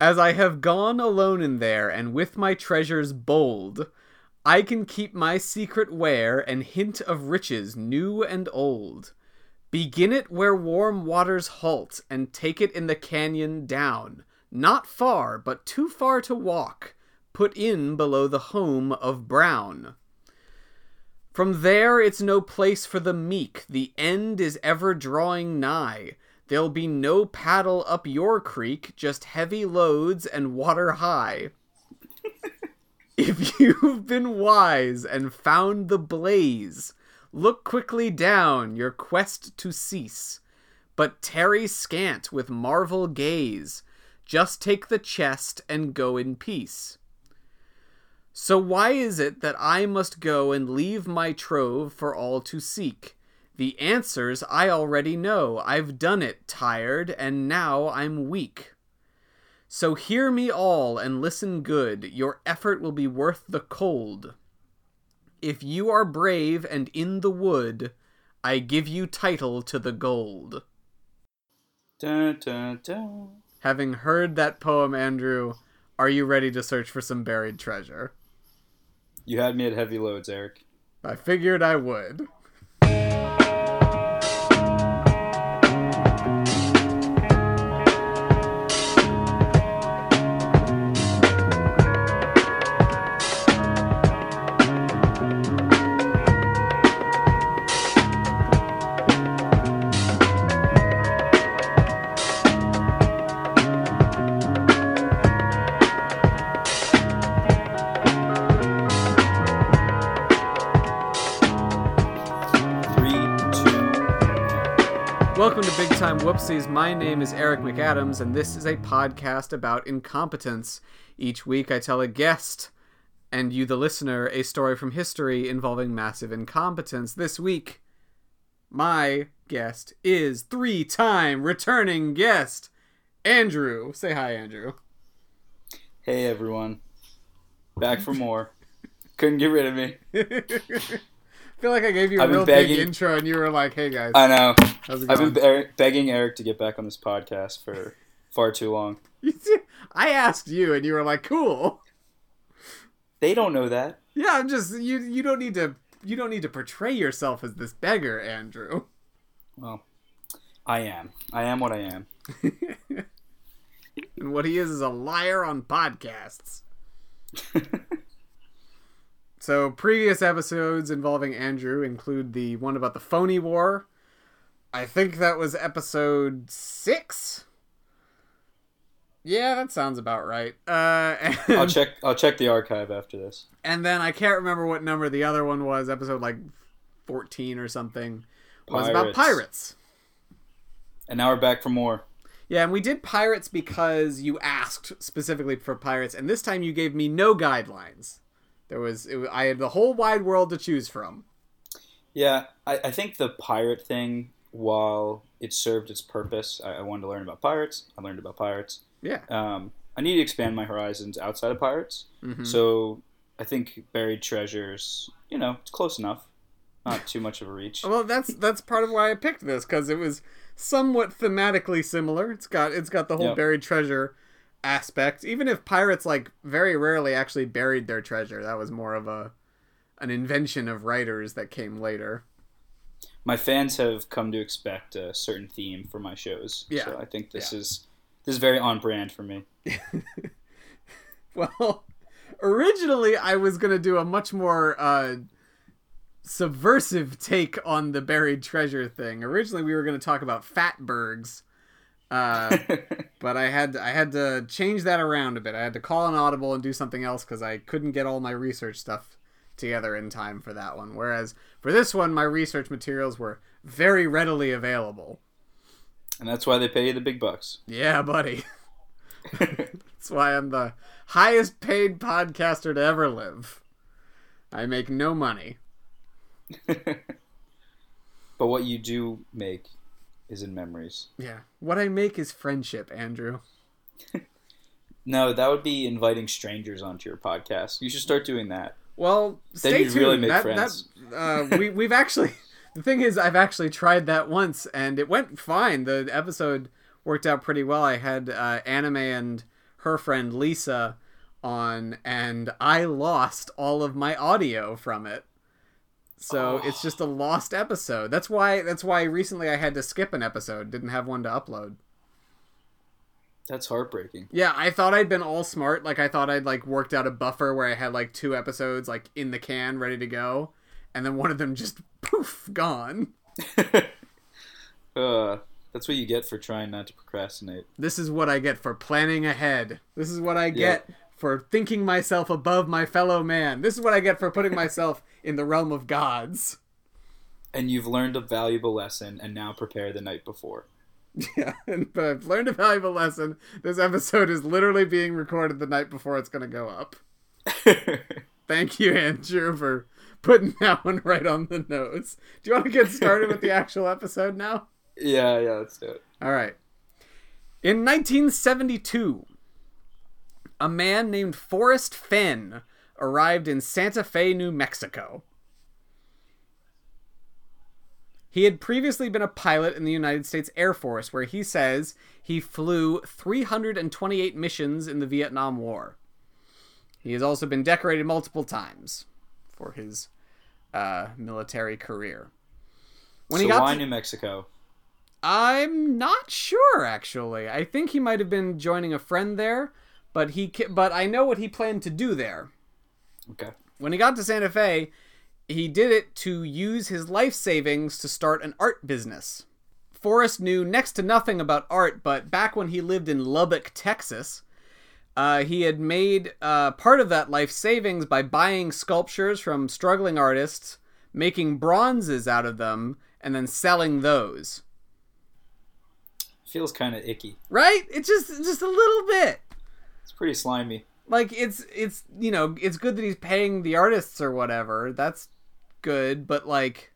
As I have gone alone in there, and with my treasures bold, I can keep my secret where, and hint of riches new and old. Begin it where warm waters halt, and take it in the canyon down. Not far, but too far to walk. Put in below the home of Brown. From there, it's no place for the meek. The end is ever drawing nigh. There'll be no paddle up your creek, just heavy loads and water high. if you've been wise and found the blaze, look quickly down, your quest to cease. But tarry scant with marvel gaze. Just take the chest and go in peace. So why is it that I must go and leave my trove for all to seek? The answers I already know. I've done it, tired, and now I'm weak. So hear me all and listen good. Your effort will be worth the cold. If you are brave and in the wood, I give you title to the gold. Dun, dun, dun. Having heard that poem, Andrew, are you ready to search for some buried treasure? You had me at heavy loads, Eric. I figured I would. Time Whoopsies. My name is Eric McAdams, and this is a podcast about incompetence. Each week, I tell a guest and you, the listener, a story from history involving massive incompetence. This week, my guest is three time returning guest, Andrew. Say hi, Andrew. Hey everyone, back for more. Couldn't get rid of me. I feel like I gave you a I've real big intro, and you were like, "Hey guys, I know. I've been be- begging Eric to get back on this podcast for far too long. I asked you, and you were like, "Cool." They don't know that. Yeah, I'm just you. You don't need to. You don't need to portray yourself as this beggar, Andrew. Well, I am. I am what I am. And what he is is a liar on podcasts. So previous episodes involving Andrew include the one about the phony war. I think that was episode six. Yeah, that sounds about right. Uh, and, I'll check. I'll check the archive after this. and then I can't remember what number the other one was. Episode like fourteen or something. Was about Pirates. pirates. And now we're back for more. Yeah, and we did pirates because you asked specifically for pirates, and this time you gave me no guidelines. There was, it, was I had the whole wide world to choose from. Yeah, I, I think the pirate thing, while it served its purpose, I, I wanted to learn about pirates. I learned about pirates. Yeah. Um, I need to expand my horizons outside of pirates. Mhm. So I think buried treasures, you know, it's close enough. Not too much of a reach. Well, that's that's part of why I picked this because it was somewhat thematically similar. It's got it's got the whole Yep. buried treasure aspect. Even if pirates like very rarely actually buried their treasure, that was more of a an invention of writers that came later. My fans have come to expect a certain theme for my shows. Yeah. So I think this Yeah. is this is very on brand for me. Well, originally I was gonna do a much more uh, subversive take on the buried treasure thing. Originally, we were gonna talk about fatbergs, uh, but I had I had to change that around a bit. I had to call an audible and do something else because I couldn't get all my research stuff together in time for that one. Whereas for this one, my research materials were very readily available. and that's why they pay you the big bucks. Yeah, buddy. That's why I'm the highest paid podcaster to ever live. I make no money. but what you do make is in memories. Yeah. What I make is friendship, Andrew. No, that would be inviting strangers onto your podcast. You should start doing that. Well, Then stay tuned. really make that, friends. That, uh, we we've actually the thing is I've actually tried that once and it went fine. The episode worked out pretty well. I had uh, anime and her friend Lisa on, and I lost all of my audio from it. So it's just a lost episode. That's why. That's why recently I had to skip an episode. Didn't have one to upload. That's heartbreaking. Yeah, I thought I'd been all smart. Like I thought I'd like worked out a buffer where I had like two episodes like in the can ready to go, and then one of them just poof gone. uh, that's what you get for trying not to procrastinate. This is what I get for planning ahead. This is what I get for thinking myself above my fellow man. This is what I get for putting myself in the realm of gods. And you've learned a valuable lesson and now prepare the night before. Yeah, and, but I've learned a valuable lesson. This episode is literally being recorded the night before it's going to go up. Thank you, Andrew, for putting that one right on the nose. Do you want to get started with the actual episode now? Yeah, yeah, let's do it. All right. In 1972, a man named Forrest Fenn arrived in Santa Fe, New Mexico. He had previously been a pilot in the United States Air Force, where he says he flew 328 missions in the Vietnam War. He has also been decorated multiple times for his uh, military career. When so he got why to... New Mexico? I'm not sure actually. I think he might have been joining a friend there, but he but I know what he planned to do there. Okay. When he got to Santa Fe, he did it to use his life savings to start an art business. Forrest knew next to nothing about art, but back when he lived in Lubbock, Texas, uh, he had made uh, part of that life savings by buying sculptures from struggling artists, making bronzes out of them, and then selling those. Feels kind of icky, right? It's just just a little bit. It's pretty slimy. Like it's it's you know it's good that he's paying the artists or whatever. That's good, but like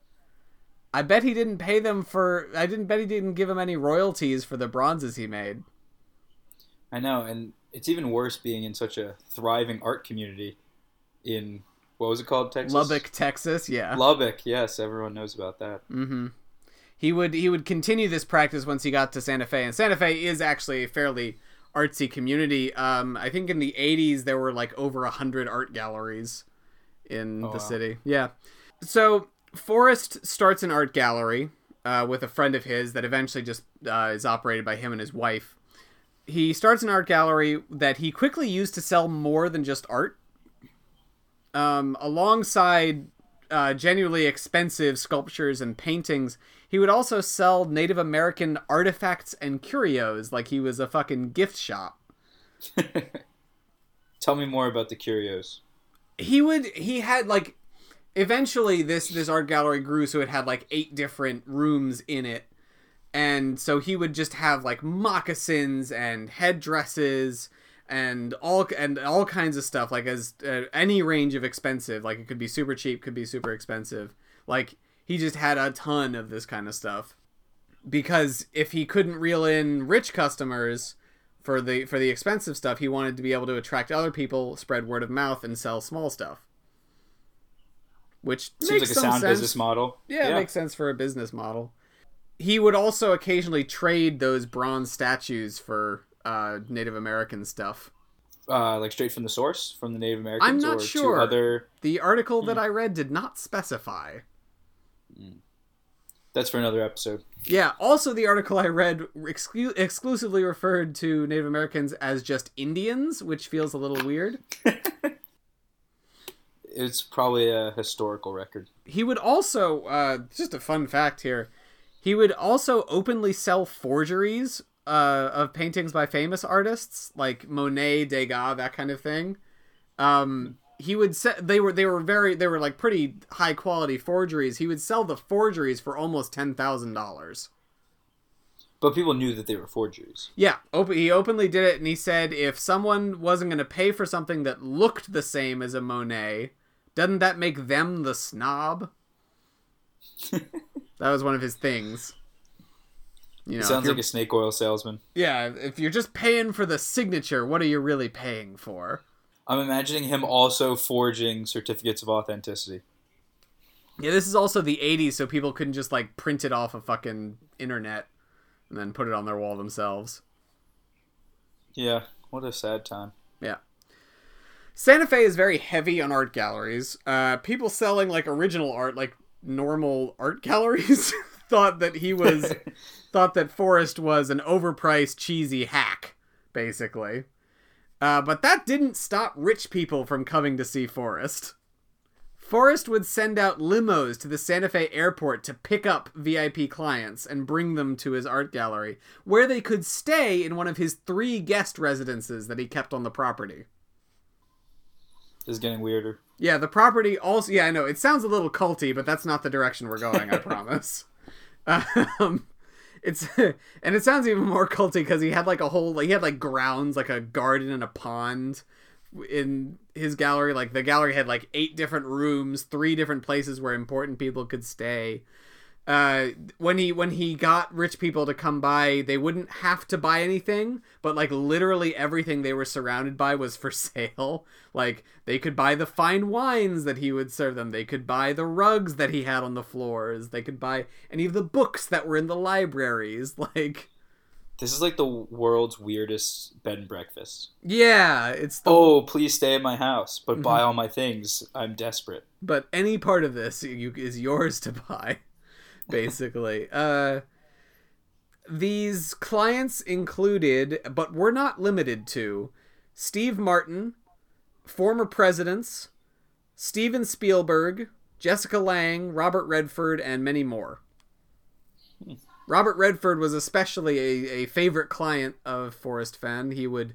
I bet he didn't pay them for I didn't bet he didn't give him any royalties for the bronzes he made. I know, and it's even worse being in such a thriving art community in what was it called, Texas? Lubbock, Texas, yeah. Lubbock, yes, everyone knows about that. Mm-hmm. He would he would continue this practice once he got to Santa Fe, and Santa Fe is actually a fairly artsy community. Um, I think in the '80s there were like over a hundred art galleries in oh, the wow. city. Yeah, so Forrest starts an art gallery uh, with a friend of his that eventually just uh, is operated by him and his wife. He starts an art gallery that he quickly used to sell more than just art. Um, alongside uh, genuinely expensive sculptures and paintings, he would also sell Native American artifacts and curios like he was a fucking gift shop. Tell me more about the curios. He would he had like eventually this this art gallery grew so it had like eight different rooms in it and so he would just have like moccasins and headdresses and all and all kinds of stuff like as uh, any range of expensive like it could be super cheap could be super expensive like he just had a ton of this kind of stuff because if he couldn't reel in rich customers for the for the expensive stuff he wanted to be able to attract other people spread word of mouth and sell small stuff which seems like a sound sense. business model. Yeah, yeah, it makes sense for a business model. He would also occasionally trade those bronze statues for uh, Native American stuff. Uh, like straight from the source from the Native Americans. I'm not sure. Other... The article that hmm. I read did not specify. That's for another episode. Yeah. Also, the article I read exclu- exclusively referred to Native Americans as just Indians, which feels a little weird. it's probably a historical record. He would also, uh, just a fun fact here, he would also openly sell forgeries uh, of paintings by famous artists like Monet, Degas, that kind of thing. Um, he would sell. They were they were very they were like pretty high quality forgeries. He would sell the forgeries for almost ten thousand dollars. But people knew that they were forgeries. Yeah, op- he openly did it, and he said if someone wasn't going to pay for something that looked the same as a Monet, doesn't that make them the snob? that was one of his things. You know, sounds like a snake oil salesman. Yeah, if you're just paying for the signature, what are you really paying for? I'm imagining him also forging certificates of authenticity. Yeah, this is also the 80s, so people couldn't just like print it off a fucking internet and then put it on their wall themselves. Yeah, What a sad time. Yeah. Santa Fe is very heavy on art galleries. Uh, people selling like original art, like normal art galleries, thought that he was thought that Forrest was an overpriced, cheesy hack, basically. Uh, but that didn't stop rich people from coming to see Forrest. Forrest would send out limos to the Santa Fe airport to pick up VIP clients and bring them to his art gallery, where they could stay in one of his three guest residences that he kept on the property. This is getting weirder. Yeah, the property also. Yeah, I know it sounds a little culty, but that's not the direction we're going. I promise. Um, it's and it sounds even more culty because he had like a whole like he had like grounds like a garden and a pond in his gallery. Like the gallery had like eight different rooms three different places where important people could stay uh when he when he got rich people to come by they wouldn't have to buy anything but like literally everything they were surrounded by was for sale like they could buy the fine wines that he would serve them they could buy the rugs that he had on the floors they could buy any of the books that were in the libraries like This is like the world's weirdest bed and breakfast. yeah it's the Oh, please stay at my house, but buy Mhm. all my things. I'm desperate. but any part of this you, is yours to buy basically. Uh these clients included but were not limited to steve martin former presidents steven spielberg jessica lange robert redford and many more. Robert redford was especially a, a favorite client of forrest fenn. He would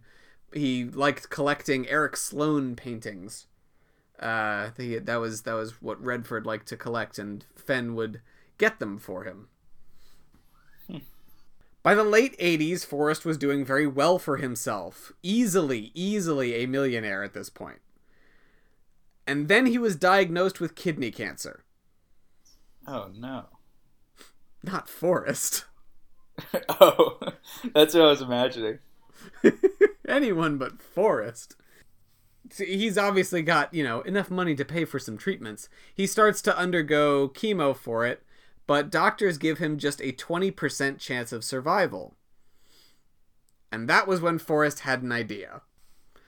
he liked collecting eric sloane paintings. Uh, that was that was what Redford liked to collect, and Fenn would get them for him. By the late '80s, Forrest was doing very well for himself, easily, easily a millionaire at this point. And then he was diagnosed with kidney cancer. Oh no. Not Forrest. oh, that's what I was imagining. Anyone but Forrest. He's obviously got, you know, enough money to pay for some treatments. He starts to undergo chemo for it, but doctors give him just a 20% chance of survival. And that was when Forrest had an idea.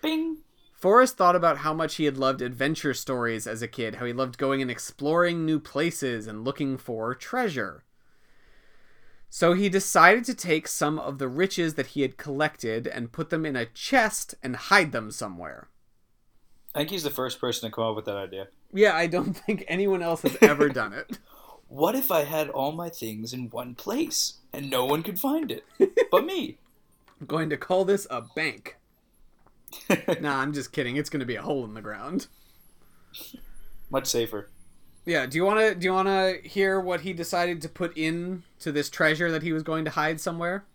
Bing. Forrest thought about how much he had loved adventure stories as a kid, how he loved going and exploring new places and looking for treasure. So he decided to take some of the riches that he had collected and put them in a chest and hide them somewhere. I think he's the first person to come up with that idea. Yeah, I don't think anyone else has ever done it. What if I had all my things in one place and no one could find it but me? I'm going to call this a bank. Nah, I'm just kidding. It's going to be a hole in the ground. Much safer. Yeah, do you want to do you want to hear what he decided to put in to this treasure that he was going to hide somewhere?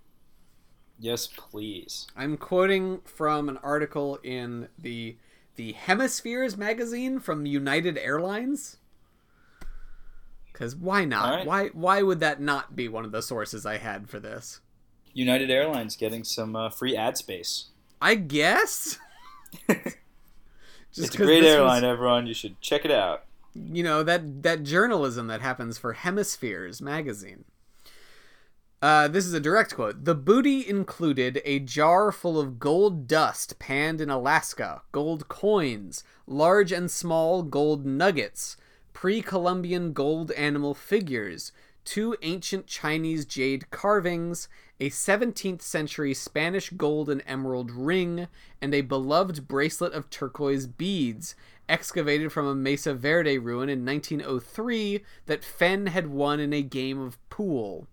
Yes, please. I'm quoting from an article in the the Hemispheres magazine from United Airlines. Cuz why not? Right. Why why would that not be one of the sources I had for this? United Airlines getting some uh, free ad space. I guess Just it's a great this was- airline, everyone. You should check it out. you know that that journalism that happens for Hemispheres magazine. Uh, this is a direct quote. The booty included a jar full of gold dust panned in Alaska, gold coins, large and small gold nuggets, pre Columbian gold animal figures, two ancient Chinese jade carvings, a 17th century Spanish gold and emerald ring, and a beloved bracelet of turquoise beads, excavated from a Mesa Verde ruin in 1903 that Fenn had won in a game of pool.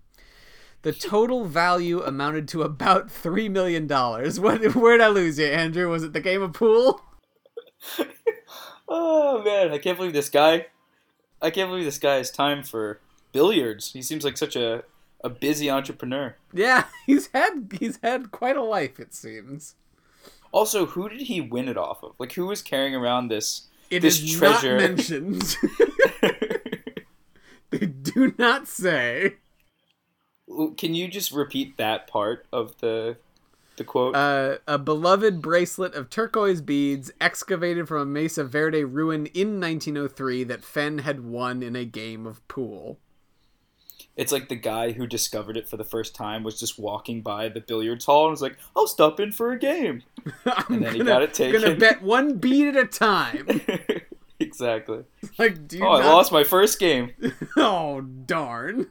The total value amounted to about three million dollars. What? Where'd I lose you, Andrew? Was it the game of pool? Oh man, I can't believe this guy. I can't believe this guy has time for billiards. He seems like such a a busy entrepreneur. Yeah, he's had he's had quite a life, it seems. Also, who did he win it off of? Like, who was carrying around this? It This is treasure- not mentioned. they do not say. Can you just repeat that part of the the quote? Uh, a beloved bracelet of turquoise beads excavated from a Mesa Verde ruin in 1903 that Fenn had won in a game of pool. it's like the guy who discovered it for the first time was just walking by the billiards hall and was like, "I'll stop in for a game." And then he gonna, got it taken. gonna bet one beat at a time. exactly. Like, do Oh, I lost my first game. Oh darn.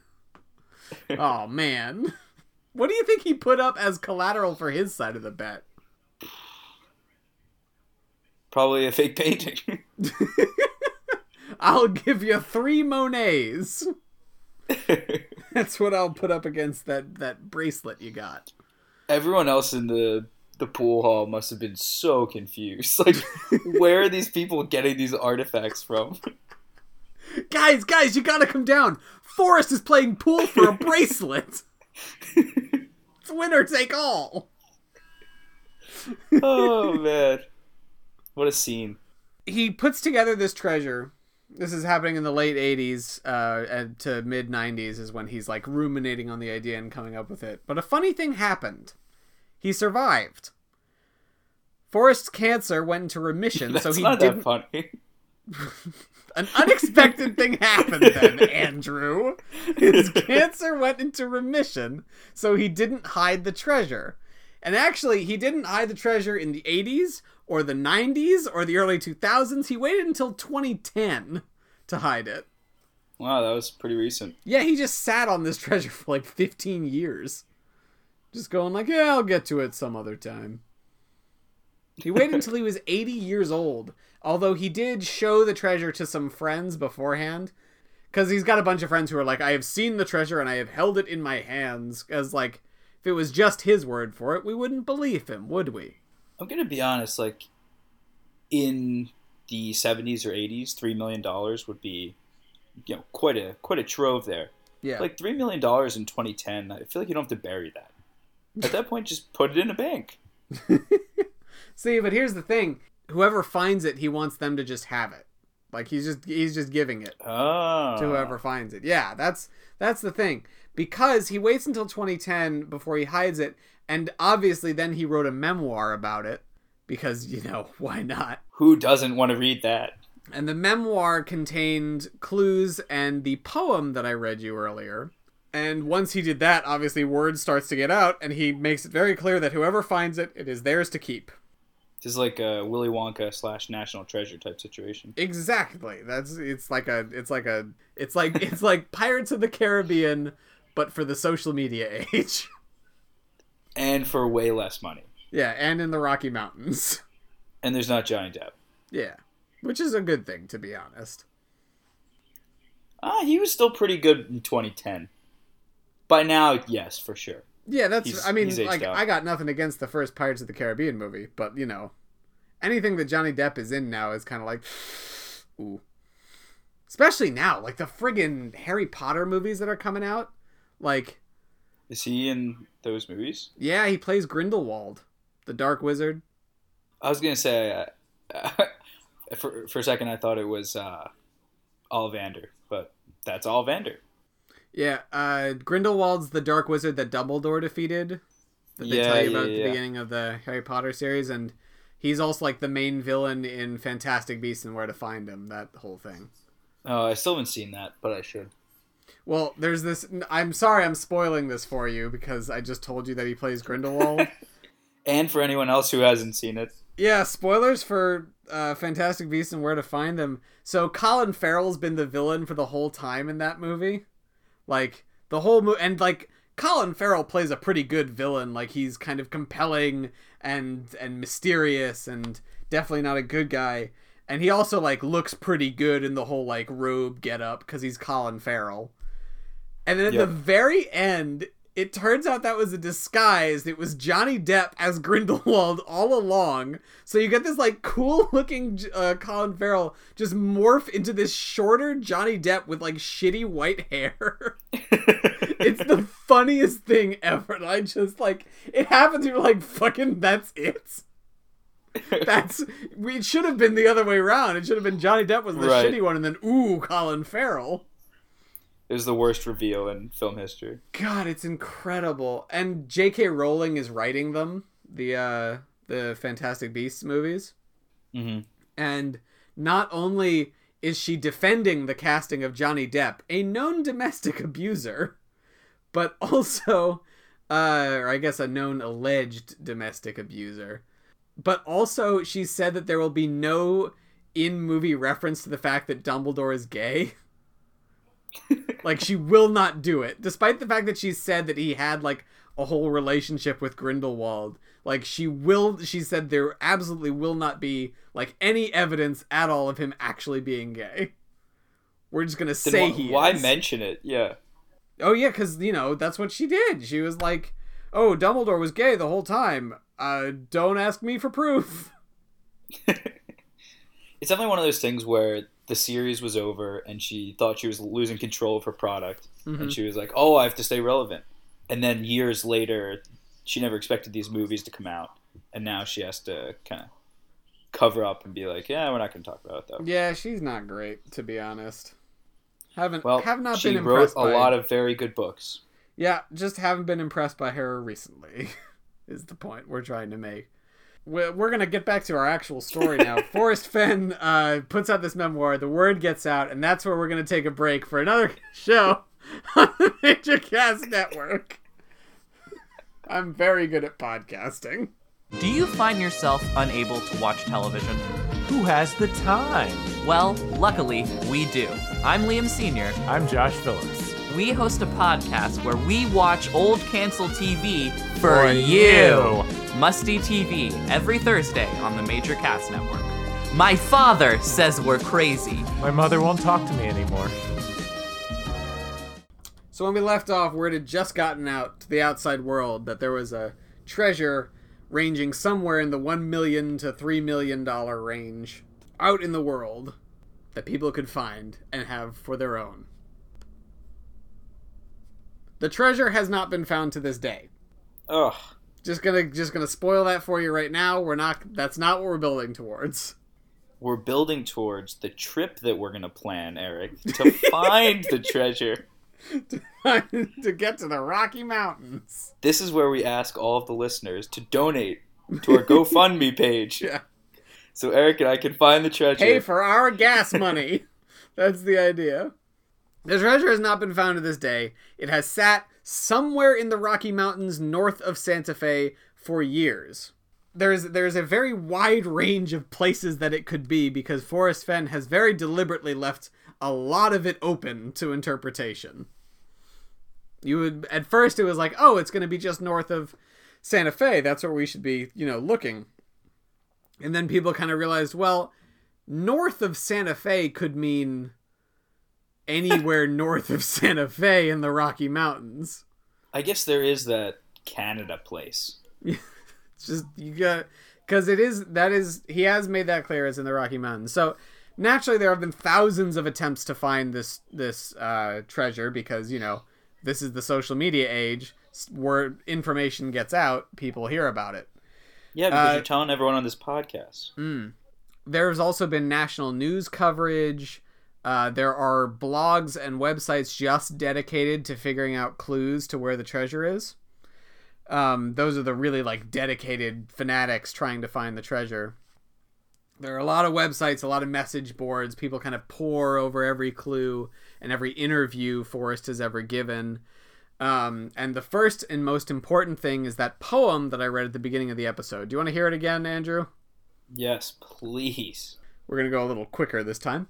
oh man. What do you think he put up as collateral for his side of the bet? Probably a fake painting. I'll give you three Monets. That's what I'll put up against that that bracelet you got. Everyone else in the the pool hall must have been so confused. Like, where are these people getting these artifacts from? Guys, guys, you gotta come down. Forrest is playing pool for a bracelet. It's winner take all. oh man, what a scene! he puts together this treasure. This is happening in the late 80s uh, and to mid 90s is when he's like ruminating on the idea and coming up with it. But a funny thing happened. He survived. Forrest's cancer went into remission, That's so he not didn't. that funny. An unexpected thing happened then, Andrew. His cancer went into remission, so he didn't hide the treasure. And actually, he didn't hide the treasure in the 80s or the 90s or the early 2000s. He waited until 2010 to hide it. Wow, that was pretty recent. Yeah, he just sat on this treasure for like 15 years. Just going like, yeah, I'll get to it some other time. He waited until he was 80 years old. Although he did show the treasure to some friends beforehand. Because he's got a bunch of friends who are like, I have seen the treasure and I have held it in my hands. As like, if it was just his word for it, we wouldn't believe him, would we? I'm gonna be honest. Like, in the 70s or 80s, three million dollars would be, you know, quite a quite a trove there. Yeah. Like three million dollars in 2010. I feel like you don't have to bury that. At that point, just put it in a bank. See, but here's the thing: whoever finds it, he wants them to just have it. Like he's just he's just giving it Oh. to whoever finds it. Yeah, that's that's the thing. Because he waits until 2010 before he hides it, and obviously then he wrote a memoir about it. Because you know why not? Who doesn't want to read that? And the memoir contained clues and the poem that I read you earlier. And once he did that, obviously word starts to get out, and he makes it very clear that whoever finds it, it is theirs to keep. This is like a Willy Wonka slash National Treasure type situation. Exactly. That's it's like a it's like a it's like it's like Pirates of the Caribbean, but for the social media age. And for way less money. yeah, and in the Rocky Mountains. And there's not Johnny Depp. Yeah, which is a good thing to be honest. Ah, he was still pretty good in 2010. By now, yes, for sure. Yeah, that's. He's- I mean, like out. I got nothing against the first Pirates of the Caribbean movie, but you know, anything that Johnny Depp is in now is kind of like, ooh. Especially now, like the friggin' Harry Potter movies that are coming out. Like, Is he in those movies? yeah, he plays Grindelwald, the Dark Wizard. I was gonna say, uh, for for a second, I thought it was uh, Ollivander, but that's Ollivander. Yeah, uh, Grindelwald's the Dark Wizard that Dumbledore defeated. That they Yeah, tell you yeah, about at the yeah. beginning of the Harry Potter series, and he's also like the main villain in Fantastic Beasts and Where to Find Him. That whole thing. Oh, I still haven't seen that, but I should. Well, there's this. I'm sorry, I'm spoiling this for you because I just told you that he plays Grindelwald. And for anyone else who hasn't seen it, yeah, spoilers for uh, Fantastic Beasts and Where to Find Them. So Colin Farrell's been the villain for the whole time in that movie. Like the whole movie, and like Colin Farrell plays a pretty good villain. Like he's kind of compelling and and mysterious, and definitely not a good guy. And he also like looks pretty good in the whole like robe get up because he's Colin Farrell. And then at Yep. the very end, it turns out that was a disguise. It was Johnny Depp as Grindelwald all along. So you get this like cool looking uh, Colin Farrell just morph into this shorter Johnny Depp with like shitty white hair. it's the funniest thing ever. And I just like it happens. You're like fucking. That's it. That's we it should have been the other way around. It should have been Johnny Depp was the Right. shitty one, and then ooh, Colin Farrell. It was the worst reveal in film history. God, it's incredible. And J.K. Rowling is writing them, the uh the Fantastic Beasts movies. hmm And not only is she defending the casting of Johnny Depp, a known domestic abuser, but also, uh, or I guess a known alleged domestic abuser. But also, she said that there will be no in movie reference to the fact that Dumbledore is gay. like, she will not do it, despite the fact that she said that he had, like, a whole relationship with Grindelwald. Like she will she said there absolutely will not be like any evidence at all of him actually being gay. We're just gonna say wh- he why is. mention it? Yeah. Oh yeah, because you know that's what she did. She was like, "Oh, Dumbledore was gay the whole time. Uh, don't ask me for proof." It's definitely one of those things where the series was over and she thought she was losing control of her product, Mhm. and she was like, "Oh, I have to stay relevant." And then years later, she never expected these movies to come out, and now she has to kind of cover up and be like, "Yeah, we're not going to talk about it though." Yeah, she's not great to be honest. Haven't Well, have not she been wrote a by lot of very good books. Yeah, just haven't been impressed by her recently, is the point we're trying to make. We're, we're going to get back to our actual story now. Forrest Fenn uh, puts out this memoir, the word gets out, and that's where we're going to take a break for another show on the Major Cast Network. I'm very good at podcasting. Do you find yourself unable to watch television? Who has the time? Well, luckily, we do. I'm Liam Sr. I'm Josh Phillips. We host a podcast where we watch old canceled TV for, For you. you. Musty TV every Thursday on the Major Cast Network. My father says we're crazy. My mother won't talk to me anymore. So when we left off, word had just gotten out to the outside world that there was a treasure ranging somewhere in the one million to three million dollar range out in the world that people could find and have for their own. The treasure has not been found to this day. Ugh. Just gonna just gonna spoil that for you right now. We're not that's not what we're building towards. We're building towards the trip that we're going to plan, Eric, to find the treasure. to get to the Rocky Mountains. This is where we ask all of the listeners to donate to our GoFundMe page. Yeah. So Eric and I can find the treasure. Pay for our gas money. That's the idea. The treasure has not been found to this day. It has sat somewhere in the Rocky Mountains north of Santa Fe for years. There's there's a very wide range of places that it could be because Forrest Fenn has very deliberately left a lot of it open to interpretation. You would at first it was like, oh, it's going to be just north of Santa Fe. That's where we should be, you know, looking. And then people kind of realized, well, north of Santa Fe could mean anywhere north of Santa Fe in the Rocky Mountains. I guess there is that Canada place. It's just you got because it is that is he has made that clear as in the Rocky Mountains. So naturally, there have been thousands of attempts to find this this uh, treasure because you know this is the social media age where information gets out, people hear about it. Yeah, because Uh, you're telling everyone on this podcast. There's also been national news coverage. Uh, there are blogs and websites just dedicated to figuring out clues to where the treasure is. Um, those are the really like dedicated fanatics trying to find the treasure. There are a lot of websites, a lot of message boards. People kind of pour over every clue and every interview Forrest has ever given. Um, and the first and most important thing is that poem that I read at the beginning of the episode. Do you want to hear it again, Andrew? Yes, please. We're going to go a little quicker this time.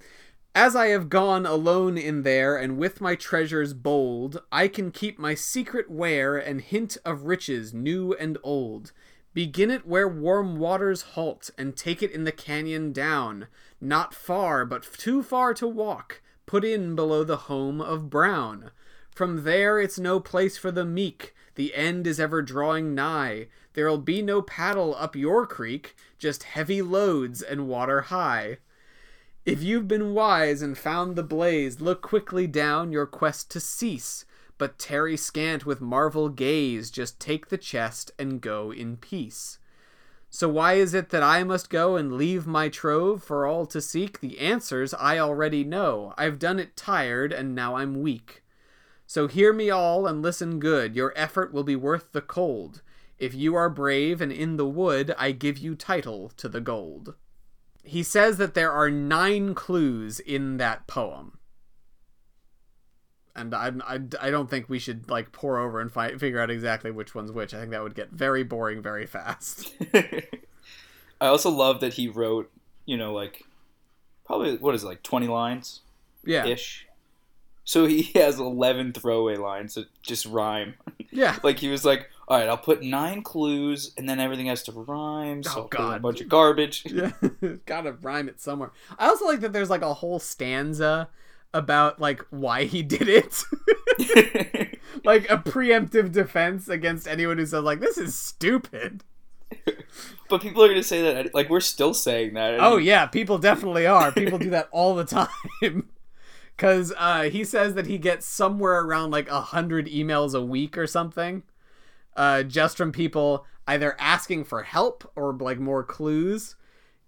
As I have gone alone in there, and with my treasures bold, I can keep my secret where and hint of riches new and old. Begin it where warm waters halt, and take it in the canyon down. Not far, but too far to walk. Put in below the home of Brown. From there it's no place for the meek. The end is ever drawing nigh. There'll be no paddle up your creek, just heavy loads and water high. If you've been wise and found the blaze, look quickly down your quest to cease. But tarry scant with marvel gaze, just take the chest and go in peace. So why is it that I must go and leave my trove for all to seek? The answers I already know. I've done it tired, and now I'm weak. So hear me all and listen good. Your effort will be worth the cold. If you are brave and in the wood, I give you title to the gold. He says that there are nine clues in that poem. And I, I, I don't think we should like pour over and fi- figure out exactly which one's which. I think that would get very boring very fast. I also love that he wrote, you know, like probably what is it, like twenty lines Yeah, ish. So he has eleven throwaway lines that just rhyme. yeah. like he was like, all right, I'll put nine clues, and then everything has to rhyme. So Oh, put a bunch of garbage. Yeah, gotta rhyme it somewhere. I also like that there's like a whole stanza about like why he did it. like a preemptive defense against anyone who says like this is stupid. but people are gonna say that like we're still saying that. Oh yeah, people definitely are. People do that all the time. Cause uh, he says that he gets somewhere around like a hundred emails a week or something, uh, just from people either asking for help or like more clues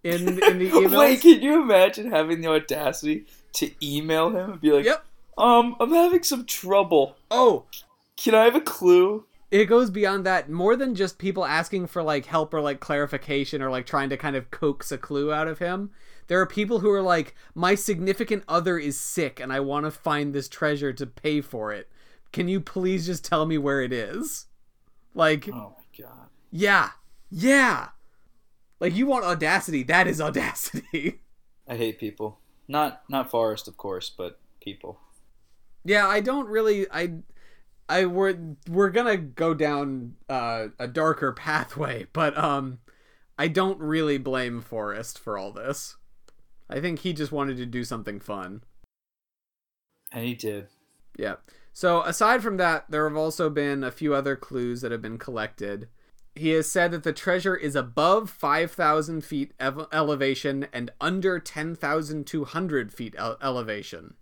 in in the emails. Wait, can you imagine having the audacity to email him and be like, Yep. um, I'm having some trouble. Oh, Can I have a clue? it goes beyond that more than just people asking for like help or like clarification or like trying to kind of coax a clue out of him there are people who are like my significant other is sick and i want to find this treasure to pay for it can you please just tell me where it is like Oh my god. yeah yeah like you want audacity that is audacity I hate people. Not not Forrest, of course, but people. yeah i don't really i i we're we're gonna go down uh, a darker pathway but um i don't really blame forrest for all this i think he just wanted to do something fun And he did. yeah so aside from that there have also been a few other clues that have been collected he has said that the treasure is above 5000 feet ev- elevation and under 10200 feet ele- elevation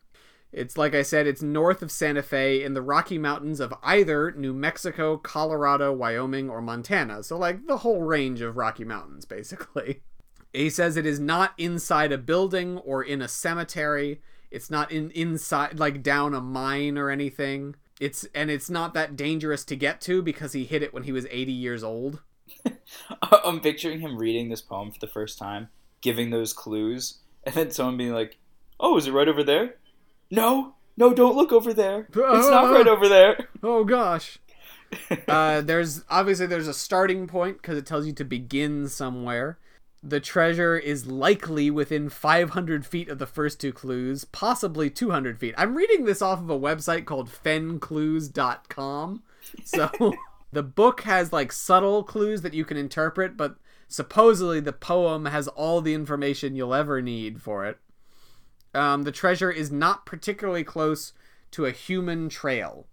It's like I said, it's north of Santa Fe in the Rocky Mountains of either New Mexico, Colorado, Wyoming, or Montana. So, like, the whole range of Rocky Mountains, basically. He says it is not inside a building or in a cemetery. It's not in inside like down a mine or anything. It's and it's not that dangerous to get to because he hit it when he was 80 years old. I'm picturing him reading this poem for the first time, giving those clues, and then someone being like, "Oh, is it right over there?" No, no, don't look over there. It's not right over there. Oh gosh. uh, there's obviously there's a starting point because it tells you to begin somewhere. The treasure is likely within 500 feet of the first two clues, possibly 200 feet. I'm reading this off of a website called fenclues.com. So the book has like subtle clues that you can interpret, but supposedly the poem has all the information you'll ever need for it. Um, the treasure is not particularly close to a human trail.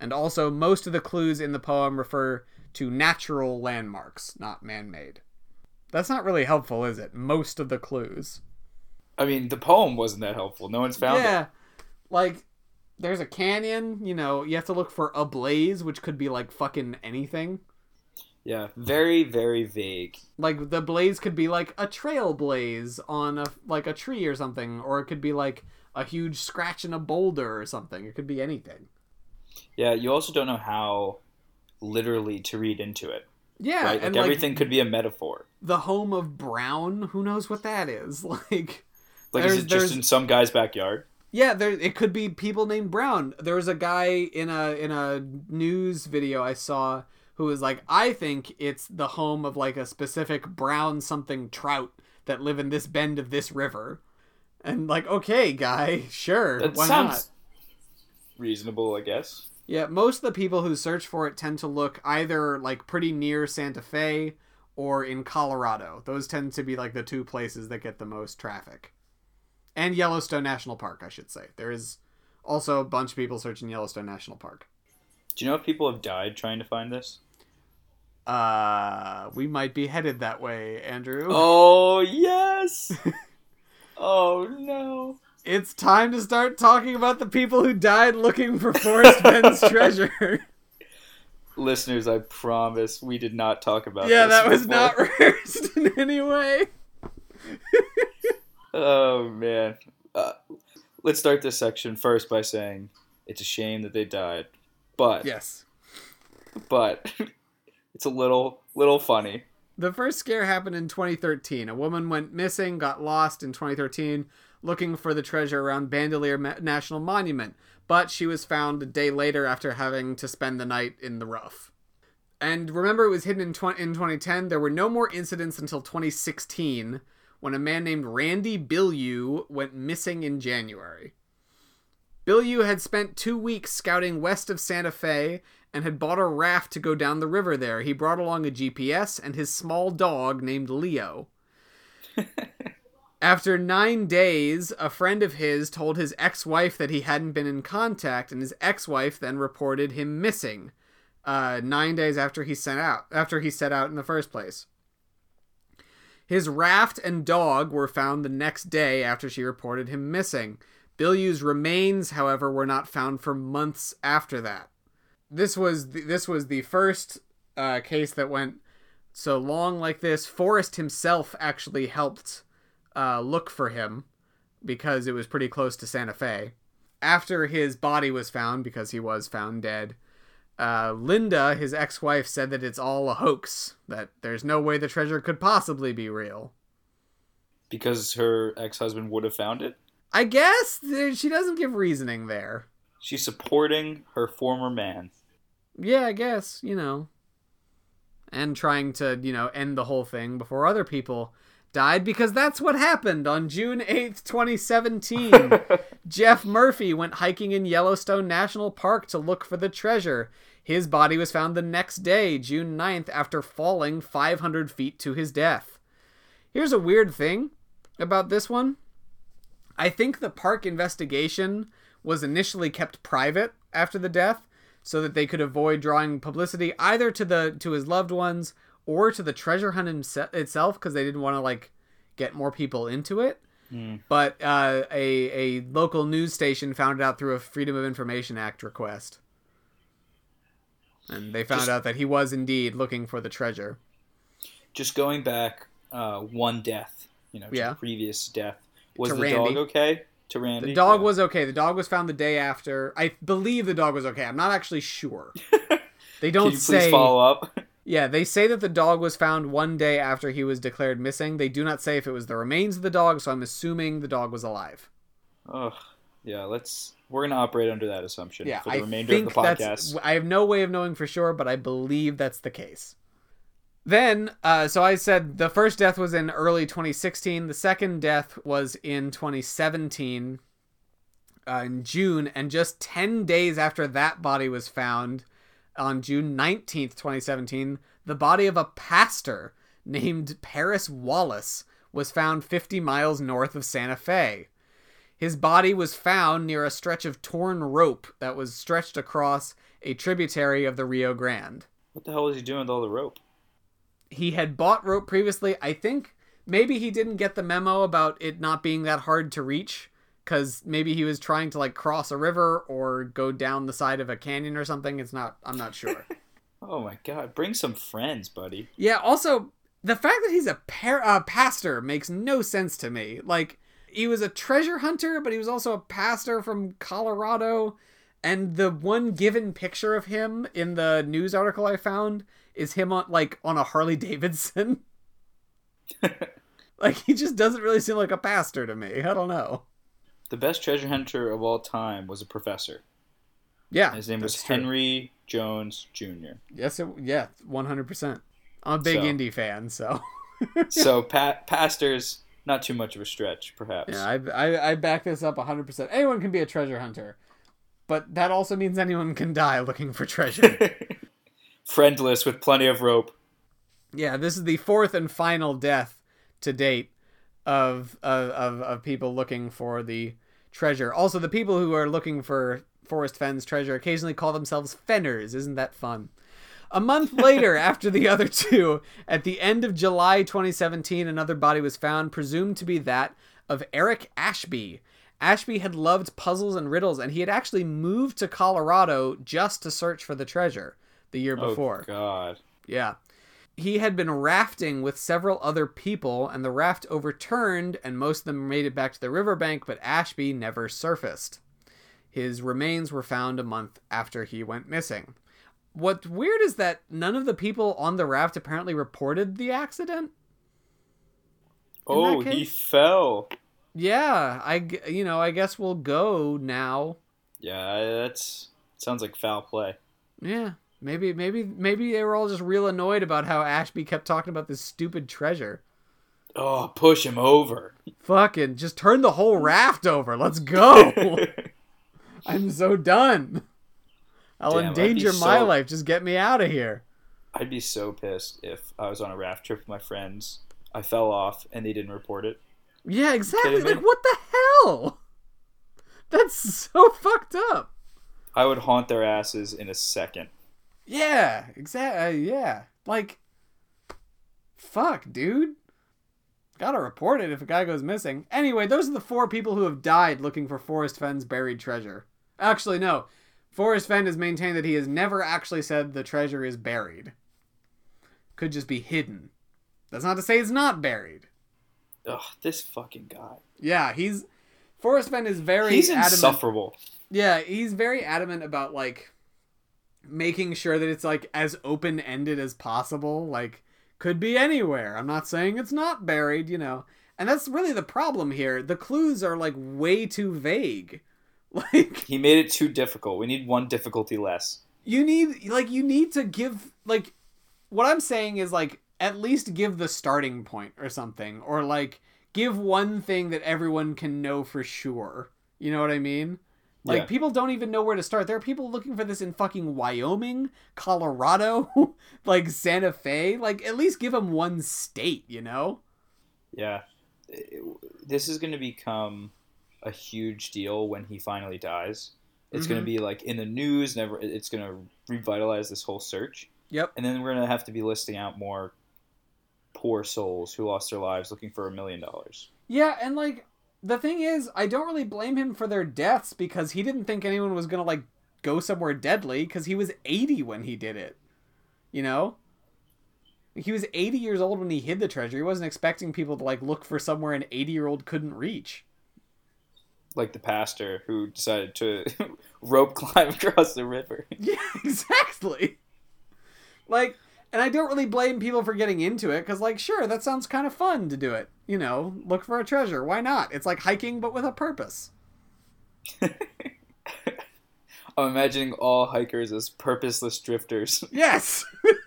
And also, most of the clues in the poem refer to natural landmarks, not man made. That's not really helpful, is it? Most of the clues. I mean, the poem wasn't that helpful. No one's found yeah. it. Yeah. Like, there's a canyon, you know, you have to look for a blaze, which could be like fucking anything. Yeah, very, very vague. Like, the blaze could be like a trail blaze on a, like a tree or something, or it could be like a huge scratch in a boulder or something. It could be anything. Yeah, you also don't know how literally to read into it. Yeah, right? Like everything like could be a metaphor. The home of Brown, who knows what that is? Like, Like, is it just in some guy's backyard? Yeah, there it could be people named Brown. There was a guy in a in a news video I saw who was like, I think it's the home of like a specific brown something trout that live in this bend of this river. And like, okay, guy, sure, That why sounds not? reasonable, I guess. Yeah, most of the people who search for it tend to look either like pretty near Santa Fe or in Colorado. Those tend to be like the two places that get the most traffic. And Yellowstone National Park, I should say. There is also a bunch of people searching Yellowstone National Park. Do you know if people have died trying to find this? Uh, we might be headed that way, Andrew. Oh yes. oh no. It's time to start talking about the people who died looking for Forrest Fenn's treasure. Listeners, I promise we did not talk about yeah, that was before. not rehearsed in any way. Oh man. Uh, let's start this section first by saying it's a shame that they died, but Yes. but it's a little little funny. The first scare happened in 2013. A woman went missing, got lost in 2013, looking for the treasure around Bandelier Ma- National Monument, but she was found a day later after having to spend the night in the rough. And remember, it was hidden in, in 2010. There were no more incidents until 2016, when a man named Randy Bilyeu went missing in January. Bilyeu had spent two weeks scouting west of Santa Fe and had bought a raft to go down the river there. He brought along a GPS and his small dog named Leo. After nine days, a friend of his told his ex wife that he hadn't been in contact, and his ex wife then reported him missing. Uh, nine days after he sent out after he set out in the first place. His raft and dog were found the next day after she reported him missing. Bilyeu's remains, however, were not found for months after that. This was the, this was the first uh, case that went so long like this. Forrest himself actually helped uh, look for him because it was pretty close to Santa Fe. After his body was found, because he was found dead, uh, Linda, his ex wife, said that it's all a hoax, that there's no way the treasure could possibly be real. Because her ex husband would have found it? I guess she doesn't give reasoning there. She's supporting her former man. Yeah, I guess, you know. And trying to, you know, end the whole thing before other people died because that's what happened on June 8th, 2017. Jeff Murphy went hiking in Yellowstone National Park to look for the treasure. His body was found the next day, June 9th, after falling 500 feet to his death. Here's a weird thing about this one. I think the park investigation was initially kept private after the death so that they could avoid drawing publicity either to the to his loved ones or to the treasure hunt itself because they didn't want to like get more people into it. Mm. But uh, a a local news station found it out through a Freedom of Information Act request, and they found Just- out that he was indeed looking for the treasure. Just going back uh, one death, you know, to Yeah. the previous death. Was To the Randy. dog okay? To Randy? The dog Yeah. was okay. The dog was found the day after. I believe the dog was okay. I'm not actually sure. They don't Can you please say. follow up? Yeah, they say that the dog was found one day after he was declared missing. They do not say if it was the remains of the dog, so I'm assuming the dog was alive. Ugh. Yeah, let's. We're gonna operate under that assumption Yeah, for the I remainder of the podcast. I have no way of knowing for sure, but I believe that's the case. Then, uh, so I said the first death was in early 2016. The second death was in 2017, uh, in June, and just 10 days after that body was found, on June 19th, 2017, the body of a pastor named Paris Wallace was found 50 miles north of Santa Fe. His body was found near a stretch of torn rope that was stretched across a tributary of the Rio Grande. What the hell was he doing with all the rope? He had bought rope previously. I think maybe he didn't get the memo about it not being that hard to reach because maybe he was trying to like cross a river or go down the side of a canyon or something. It's not, I'm not sure. Oh my god, bring some friends, buddy. Yeah. Also, the fact that he's a par- uh, pastor makes no sense to me. Like, he was a treasure hunter, but he was also a pastor from Colorado. And the one given picture of him in the news article I found is him on like on a Harley Davidson. like he just doesn't really seem like a pastor to me. I don't know. The best treasure hunter of all time was a professor. Yeah, His name was true. Henry Jones Jr. Yes, it, yeah, one hundred percent. I'm a big So- Indy fan, so So pa- pastors, not too much of a stretch, perhaps. Yeah, I, I, I back this up 100%. Anyone can be a treasure hunter, but that also means anyone can die looking for treasure. Friendless with plenty of rope. yeah, this is the fourth and final death to date of, of, of, of people looking for the treasure. Also, the people who are looking for Forrest Fenn's treasure occasionally call themselves Fenners. Isn't that fun? A month later, after the other two, at the end of July 2017, another body was found, presumed to be that of Eric Ashby. Ashby had loved puzzles and riddles, and he had actually moved to Colorado just to search for the treasure the year oh, before. Oh God. Yeah. He had been rafting with several other people, and the raft overturned, and most of them made it back to the riverbank, but Ashby never surfaced. His remains were found a month after he went missing. what's weird is that none of the people on the raft apparently reported the accident. Oh, he fell. Yeah, I you know I guess we'll go now. Yeah, that's sounds like foul play. Yeah, maybe maybe maybe they were all just real annoyed about how Ashby kept talking about this stupid treasure. Oh, push him over. Fucking just turn the whole raft over. Let's go. I'm so done. I'll Damn, endanger my so- life. Just get me out of here. I'd be so pissed if I was on a raft trip with my friends. I fell off and they didn't report it. Yeah, exactly. Like what the hell? That's so fucked up. I would haunt their asses in a second. Yeah, exactly. Uh, yeah, like, fuck, dude. Gotta report it if a guy goes missing. Anyway, those are the four people who have died looking for Forrest Fenn's buried treasure. Actually, no. Forrest Fenn has maintained that he has never actually said the treasure is buried. Could just be hidden. That's not to say it's not buried. Ugh, this fucking guy. Yeah, he's Forrest Fenn is very He's adamant. insufferable. Yeah, he's very adamant about like making sure that it's like as open ended as possible. Like, could be anywhere. I'm not saying it's not buried, you know. And that's really the problem here. The clues are like way too vague. Like, He made it too difficult. We need one difficulty less. you need like you need to give like what I'm saying is like at least give the starting point or something or like give one thing that everyone can know for sure. You know what I mean? Like Yeah. people don't even know where to start. There are people looking for this in fucking Wyoming, Colorado, like Santa Fe. Like at least give them one state, you know? Yeah. This is going to become a huge deal when he finally dies. It's going Mhm. to be like in the news. Never. It's going to revitalize this whole search, Yep. and then we're going to have to be listing out more poor souls who lost their lives looking for a million dollars. Yeah, and like the thing is, I don't really blame him for their deaths because he didn't think anyone was gonna like go somewhere deadly because he was 80 when he did it. You know? He was 80 years old when he hid the treasure. He wasn't expecting people to like look for somewhere an 80 year old couldn't reach. Like the pastor who decided to rope climb across the river. Yeah, exactly. Like, and I don't really blame people for getting into it because, like, sure, that sounds kind of fun to do it. You know, look for a treasure. Why not? It's like hiking, but with a purpose. I'm imagining all hikers as purposeless drifters. Yes.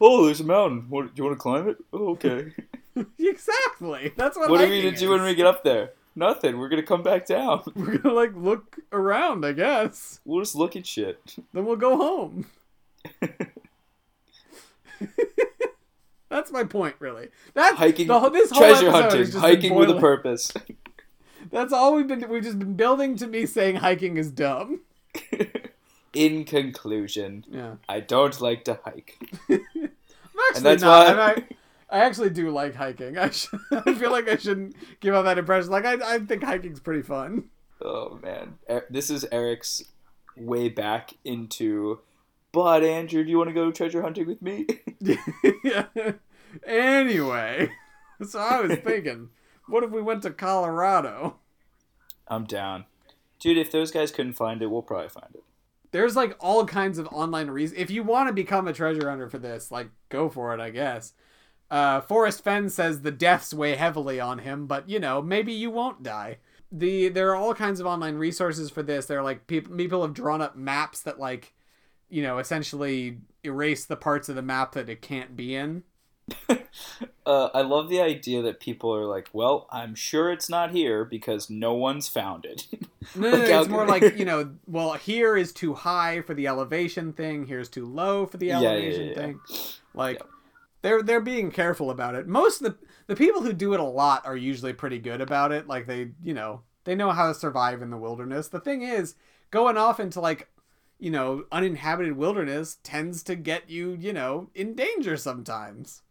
oh, there's a mountain. What, do you want to climb it? Oh, okay. exactly. That's what. I What are we gonna do when we get up there? Nothing. We're gonna come back down. We're gonna like look around, I guess. We'll just look at shit. Then we'll go home. That's my point, really. That's Hiking, The, this whole treasure hunting, hiking with a purpose. That's all we've been. We've just been building to me saying hiking is dumb. In conclusion, Yeah. I don't like to hike. Actually that's not. why- and I, I actually do like hiking. I, should, I feel like I shouldn't give out that impression. Like I, I think hiking's pretty fun. Oh man, this is Eric's way back into. But Andrew, do you want to go treasure hunting with me? yeah. Anyway, so I was thinking, what if we went to Colorado? I'm down, dude. If those guys couldn't find it, we'll probably find it. There's like all kinds of online reasons. If you want to become a treasure hunter for this, like go for it, I guess. Uh, Forrest Fenn says the deaths weigh heavily on him, but you know maybe you won't die. The there are all kinds of online resources for this. There are like people people have drawn up maps that like, you know, essentially erase the parts of the map that it can't be in. Uh, I love the idea that people are like, "Well, I'm sure it's not here because no one's found it." No, no, Like, no, it's more like you know. Well, here is too high for the elevation thing. Here's too low for the Yeah, yeah, elevation yeah, yeah. thing. Like they're they're being careful about it. Most of the the people who do it a lot are usually pretty good about it. Like they you know they know how to survive in the wilderness. The thing is, going off into like you know uninhabited wilderness tends to get you you know in danger sometimes.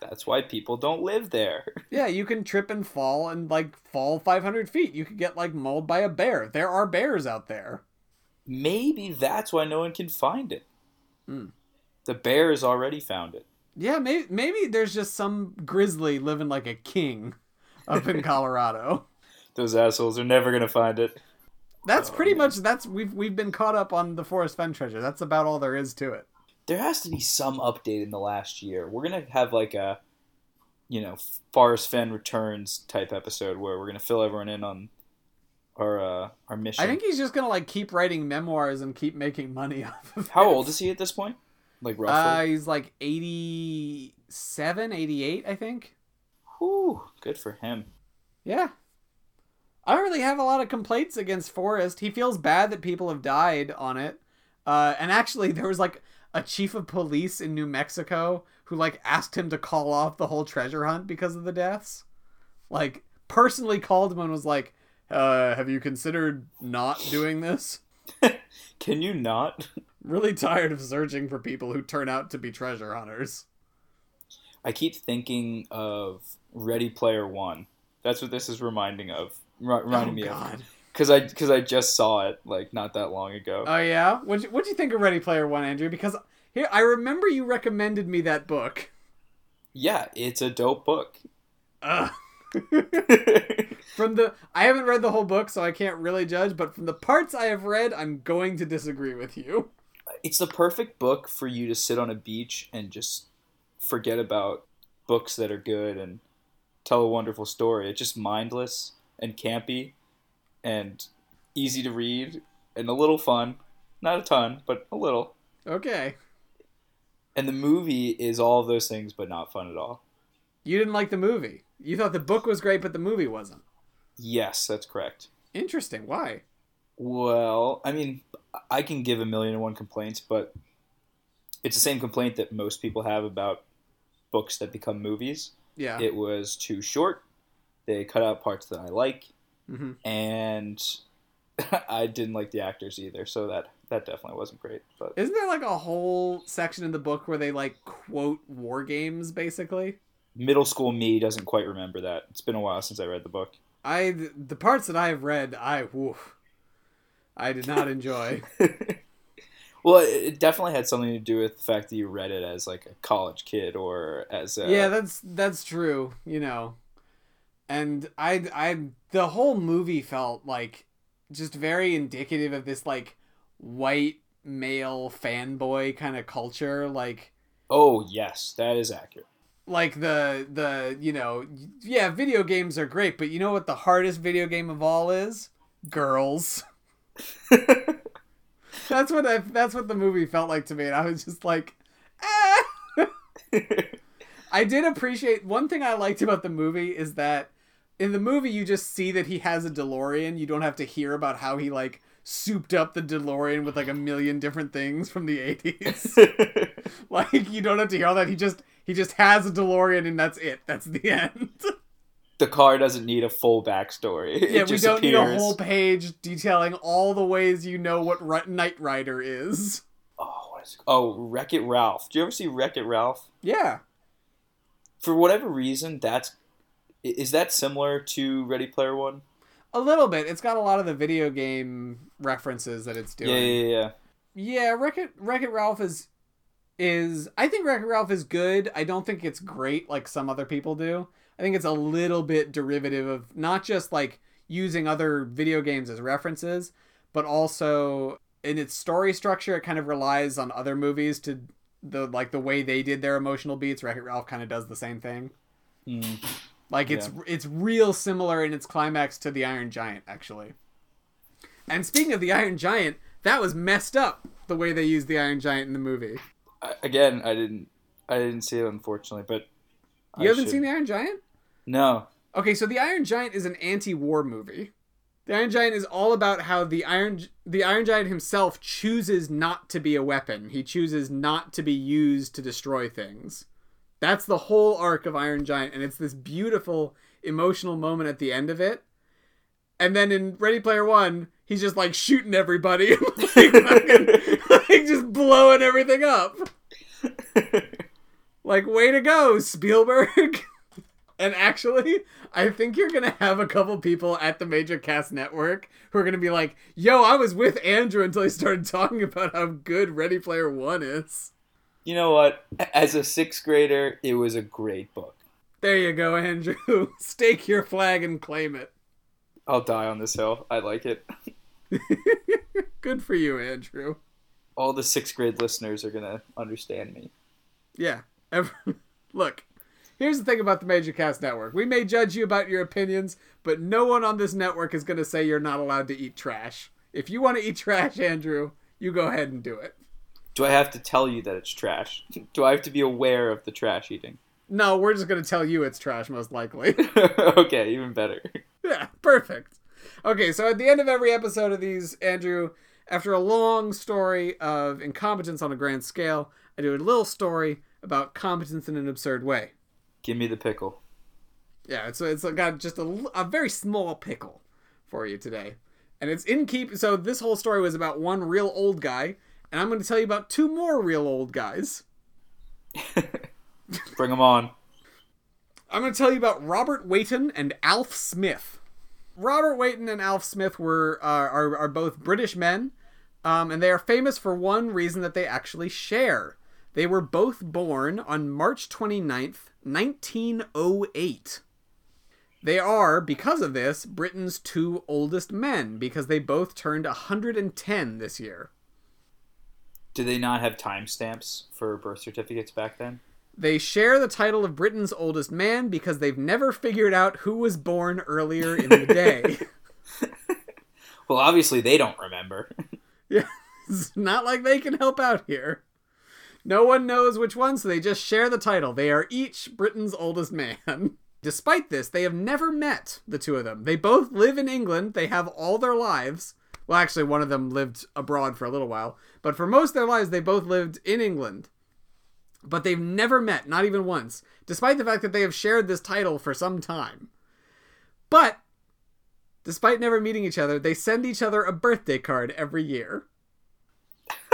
That's why people don't live there. Yeah, you can trip and fall and like fall 500 feet. You could get like mauled by a bear. There are bears out there. Maybe that's why no one can find it. Hmm. The bear has already found it. Yeah, maybe maybe there's just some grizzly living like a king up in Colorado. Those assholes are never gonna find it. That's Oh, pretty much that's we've we've been caught up on the Forrest Fenn treasure. That's about all there is to it. There has to be some update in the last year. We're gonna have like a, you know, Forrest Fenn returns type episode where we're gonna fill everyone in on our uh, our mission. I think he's just gonna like keep writing memoirs and keep making money off of How it. old is he at this point? Like Uh, roughly. he's like 87, 88, I think. Whew, good for him. Yeah. I don't really have a lot of complaints against Forrest. He feels bad that people have died on it. Uh, and actually, there was like a chief of police in New Mexico who like asked him to call off the whole treasure hunt because of the deaths. Like, personally called him and was like, uh, have you considered not doing this? Can you not? Really tired of searching for people who turn out to be treasure hunters. I keep thinking of Ready Player One. That's what this is reminding of. Ri- Reminding oh, me of because I because I just saw it like not that long ago. Oh yeah, what what do you think of Ready Player One, Andrew? Because here I remember you recommended me that book. yeah, it's a dope book. Ugh. From the I haven't read the whole book, so I can't really judge. But from the parts I have read, I'm going to disagree with you. it's the perfect book for you to sit on a beach and just forget about books that are good and tell a wonderful story. It's just mindless and campy and easy to read and a little fun. Not a ton, but a little. Okay, And the movie is all of those things, but not fun at all. you didn't like the movie. You thought the book was great, but the movie wasn't. Yes, that's correct. Interesting. Why? Well, I mean, I can give a million and one complaints, but it's the same complaint that most people have about books that become movies. Yeah. It was too short. They cut out parts that I like, hmm and I didn't like the actors either. So that that definitely wasn't great. But Isn't there like a whole section in the book where they like quote war games, basically? middle school me doesn't quite remember that. It's been a while since I read the book. I the parts that I have read, I woof, I did not enjoy. well, it it definitely had something to do with the fact that you read it as like a college kid or as a yeah, that's that's true. You know, and I I the whole movie felt like just very indicative of this like white male fanboy kind of culture, like oh yes, that is accurate. like the the you know yeah video games are great but you know what the hardest video game of all is girls that's what I, that's what the movie felt like to me and i was just like eh. i did appreciate one thing i liked about the movie is that in the movie you just see that he has a delorean you don't have to hear about how he like souped up the delorean with like a million different things from the 80s like you don't have to hear all that. He just he just has a DeLorean and that's it. That's the end. the car doesn't need a full backstory. It yeah, we just don't need a whole page detailing all the ways you know what Ri- Knight Rider is. Oh, what is it? Oh, Wreck It Ralph. Do you ever see Wreck It Ralph? Yeah. For whatever reason, that's is that similar to Ready Player One? A little bit. It's got a lot of the video game references that it's doing. Yeah, yeah, yeah. Yeah, Wreck It Wreck It Ralph is is I think Wreck It Ralph is good. I don't think it's great like some other people do. I think it's a little bit derivative of not just like using other video games as references, but also in its story structure it kind of relies on other movies to the like the way they did their emotional beats. Wreck It Ralph kind of does the same thing. Mm. Like it's it's real similar in its climax to the Iron Giant, actually. And speaking of the Iron Giant, that was messed up the way they used the Iron Giant in the movie. I, again, I didn't, I didn't see it unfortunately, but You I haven't should- seen the Iron Giant? No. Okay, so the Iron Giant is an anti-war movie. The Iron Giant is all about how the Iron the Iron Giant himself chooses not to be a weapon. He chooses not to be used to destroy things. That's the whole arc of Iron Giant, and it's this beautiful emotional moment at the end of it. And then in Ready Player One, he's just like shooting everybody, like, fucking- like just blowing everything up. Like, way to go, Spielberg. and actually, I think you're going to have a couple people at the Major Cast Network who are going to be like, yo, I was with Andrew until he started talking about how good Ready Player One is. You know what? As a sixth grader, it was a great book. There you go, Andrew. Stake your flag and claim it. I'll die on this hill. I like it. Good for you, Andrew. All the sixth grade listeners are gonna understand me. Yeah. Ever- Look, here's the thing about the Major Cast Network. We may judge you about your opinions, but no one on this network is going to say you're not allowed to eat trash. If you want to eat trash, Andrew, you go ahead and do it. Do I have to tell you that it's trash? Do I have to be aware of the trash eating? No, we're just going to tell you it's trash, most likely. okay, even better. yeah, perfect. Okay, so at the end of every episode of these, Andrew, after a long story of incompetence on a grand scale, I do a little story about competence in an absurd way. Give me the pickle. Yeah, it's it's got just a, a very small pickle for you today, and it's in keep. So this whole story was about one real old guy, and I'm going to tell you about two more real old guys. Bring them on. I'm going to tell you about Robert Weighton and Alf Smith. Robert Weighton and Alf Smith were uh, are are both British men, um, and they are famous for one reason that they actually share. They were both born on March 29th, 1908. They are, because of this, Britain's two oldest men, because they both turned 110 this year. Did they not have timestamps for birth certificates back then? They share the title of Britain's oldest man because they've never figured out who was born earlier in the day. Well, obviously they don't remember. yeah, it's not like they can help out here. No one knows which one, so they just share the title. They are each Britain's oldest man. Despite this, they have never met, the two of them. They both live in England. They have all their lives. Well, actually, one of them lived abroad for a little while. But for most of their lives, they both lived in England. But they've never met, not even once, despite the fact that they have shared this title for some time. But, despite never meeting each other, they send each other a birthday card every year.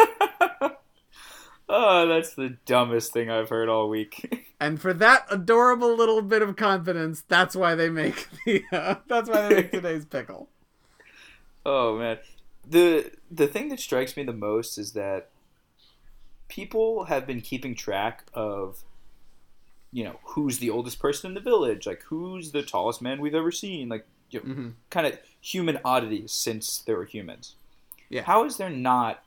oh, that's the dumbest thing I've heard all week. And for that adorable little bit of confidence, that's why they make the uh, that's why they make today's pickle. Oh man. The the thing that strikes me the most is that people have been keeping track of you know, who's the oldest person in the village, like who's the tallest man we've ever seen, like you know, Mhm. kind of human oddities since there were humans. Yeah. How is there not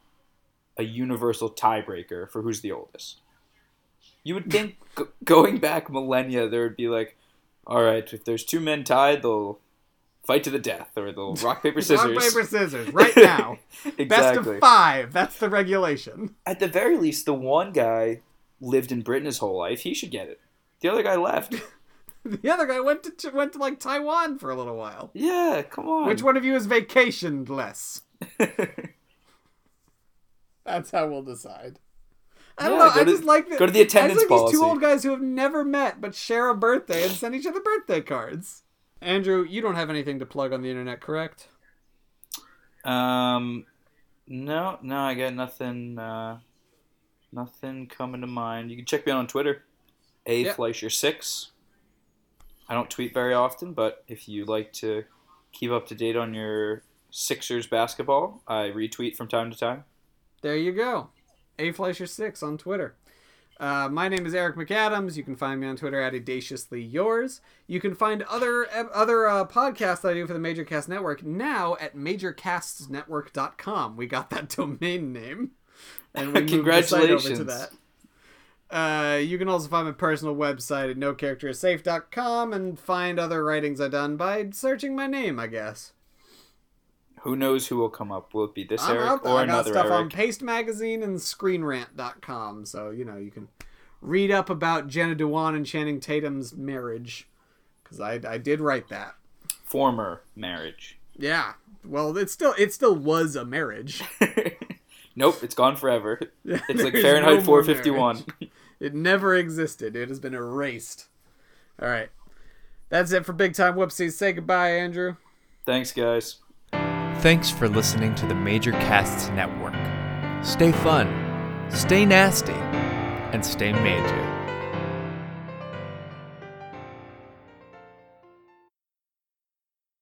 a universal tiebreaker for who's the oldest? You would think g- going back millennia, there would be like, all right, if there's two men tied, they'll fight to the death, or they'll rock paper scissors. Rock paper scissors right now. exactly. Best of five. That's the regulation. At the very least, the one guy lived in Britain his whole life. He should get it. The other guy left. The other guy went to went to like Taiwan for a little while. yeah, come on. Which one of you has vacationed less? That's how we'll decide. I don't Yeah, know. I to- just like the, go to the I just attendance like these two old guys who have never met but share a birthday and send each other birthday cards. Andrew, you don't have anything to plug on the internet, correct? Um, no, no, I got nothing. Uh, nothing coming to mind. You can check me out on Twitter, a Yep. Fleischer six. I don't tweet very often, but if you like to keep up to date on your Sixers basketball, I retweet from time to time. There you go. A Fleischer six on Twitter. Uh, my name is Eric McAdams. You can find me on Twitter at audaciously yours. You can find other other uh, podcasts that I do for the Major Cast Network now at majorcastsnetwork.com. We got that domain name, and we site over to that. Uh, you can also find my personal website at nocharacterissafe.com and find other writings I've done by searching my name, I guess. Who knows who will come up? Will it be this I'm Eric out or I got another stuff on Paste Magazine and ScreenRant.com, so you know you can read up about Jenna Dewan and Channing Tatum's marriage, because I I did write that. Former marriage. Yeah, well, it still it still was a marriage. nope, it's gone forever. It's like Fahrenheit no 451. It never existed. It has been erased. All right, that's it for Big Time Whoopsies. Say goodbye, Andrew. Thanks, guys. Thanks for listening to the Major Casts Network. Stay fun, stay nasty, and stay major.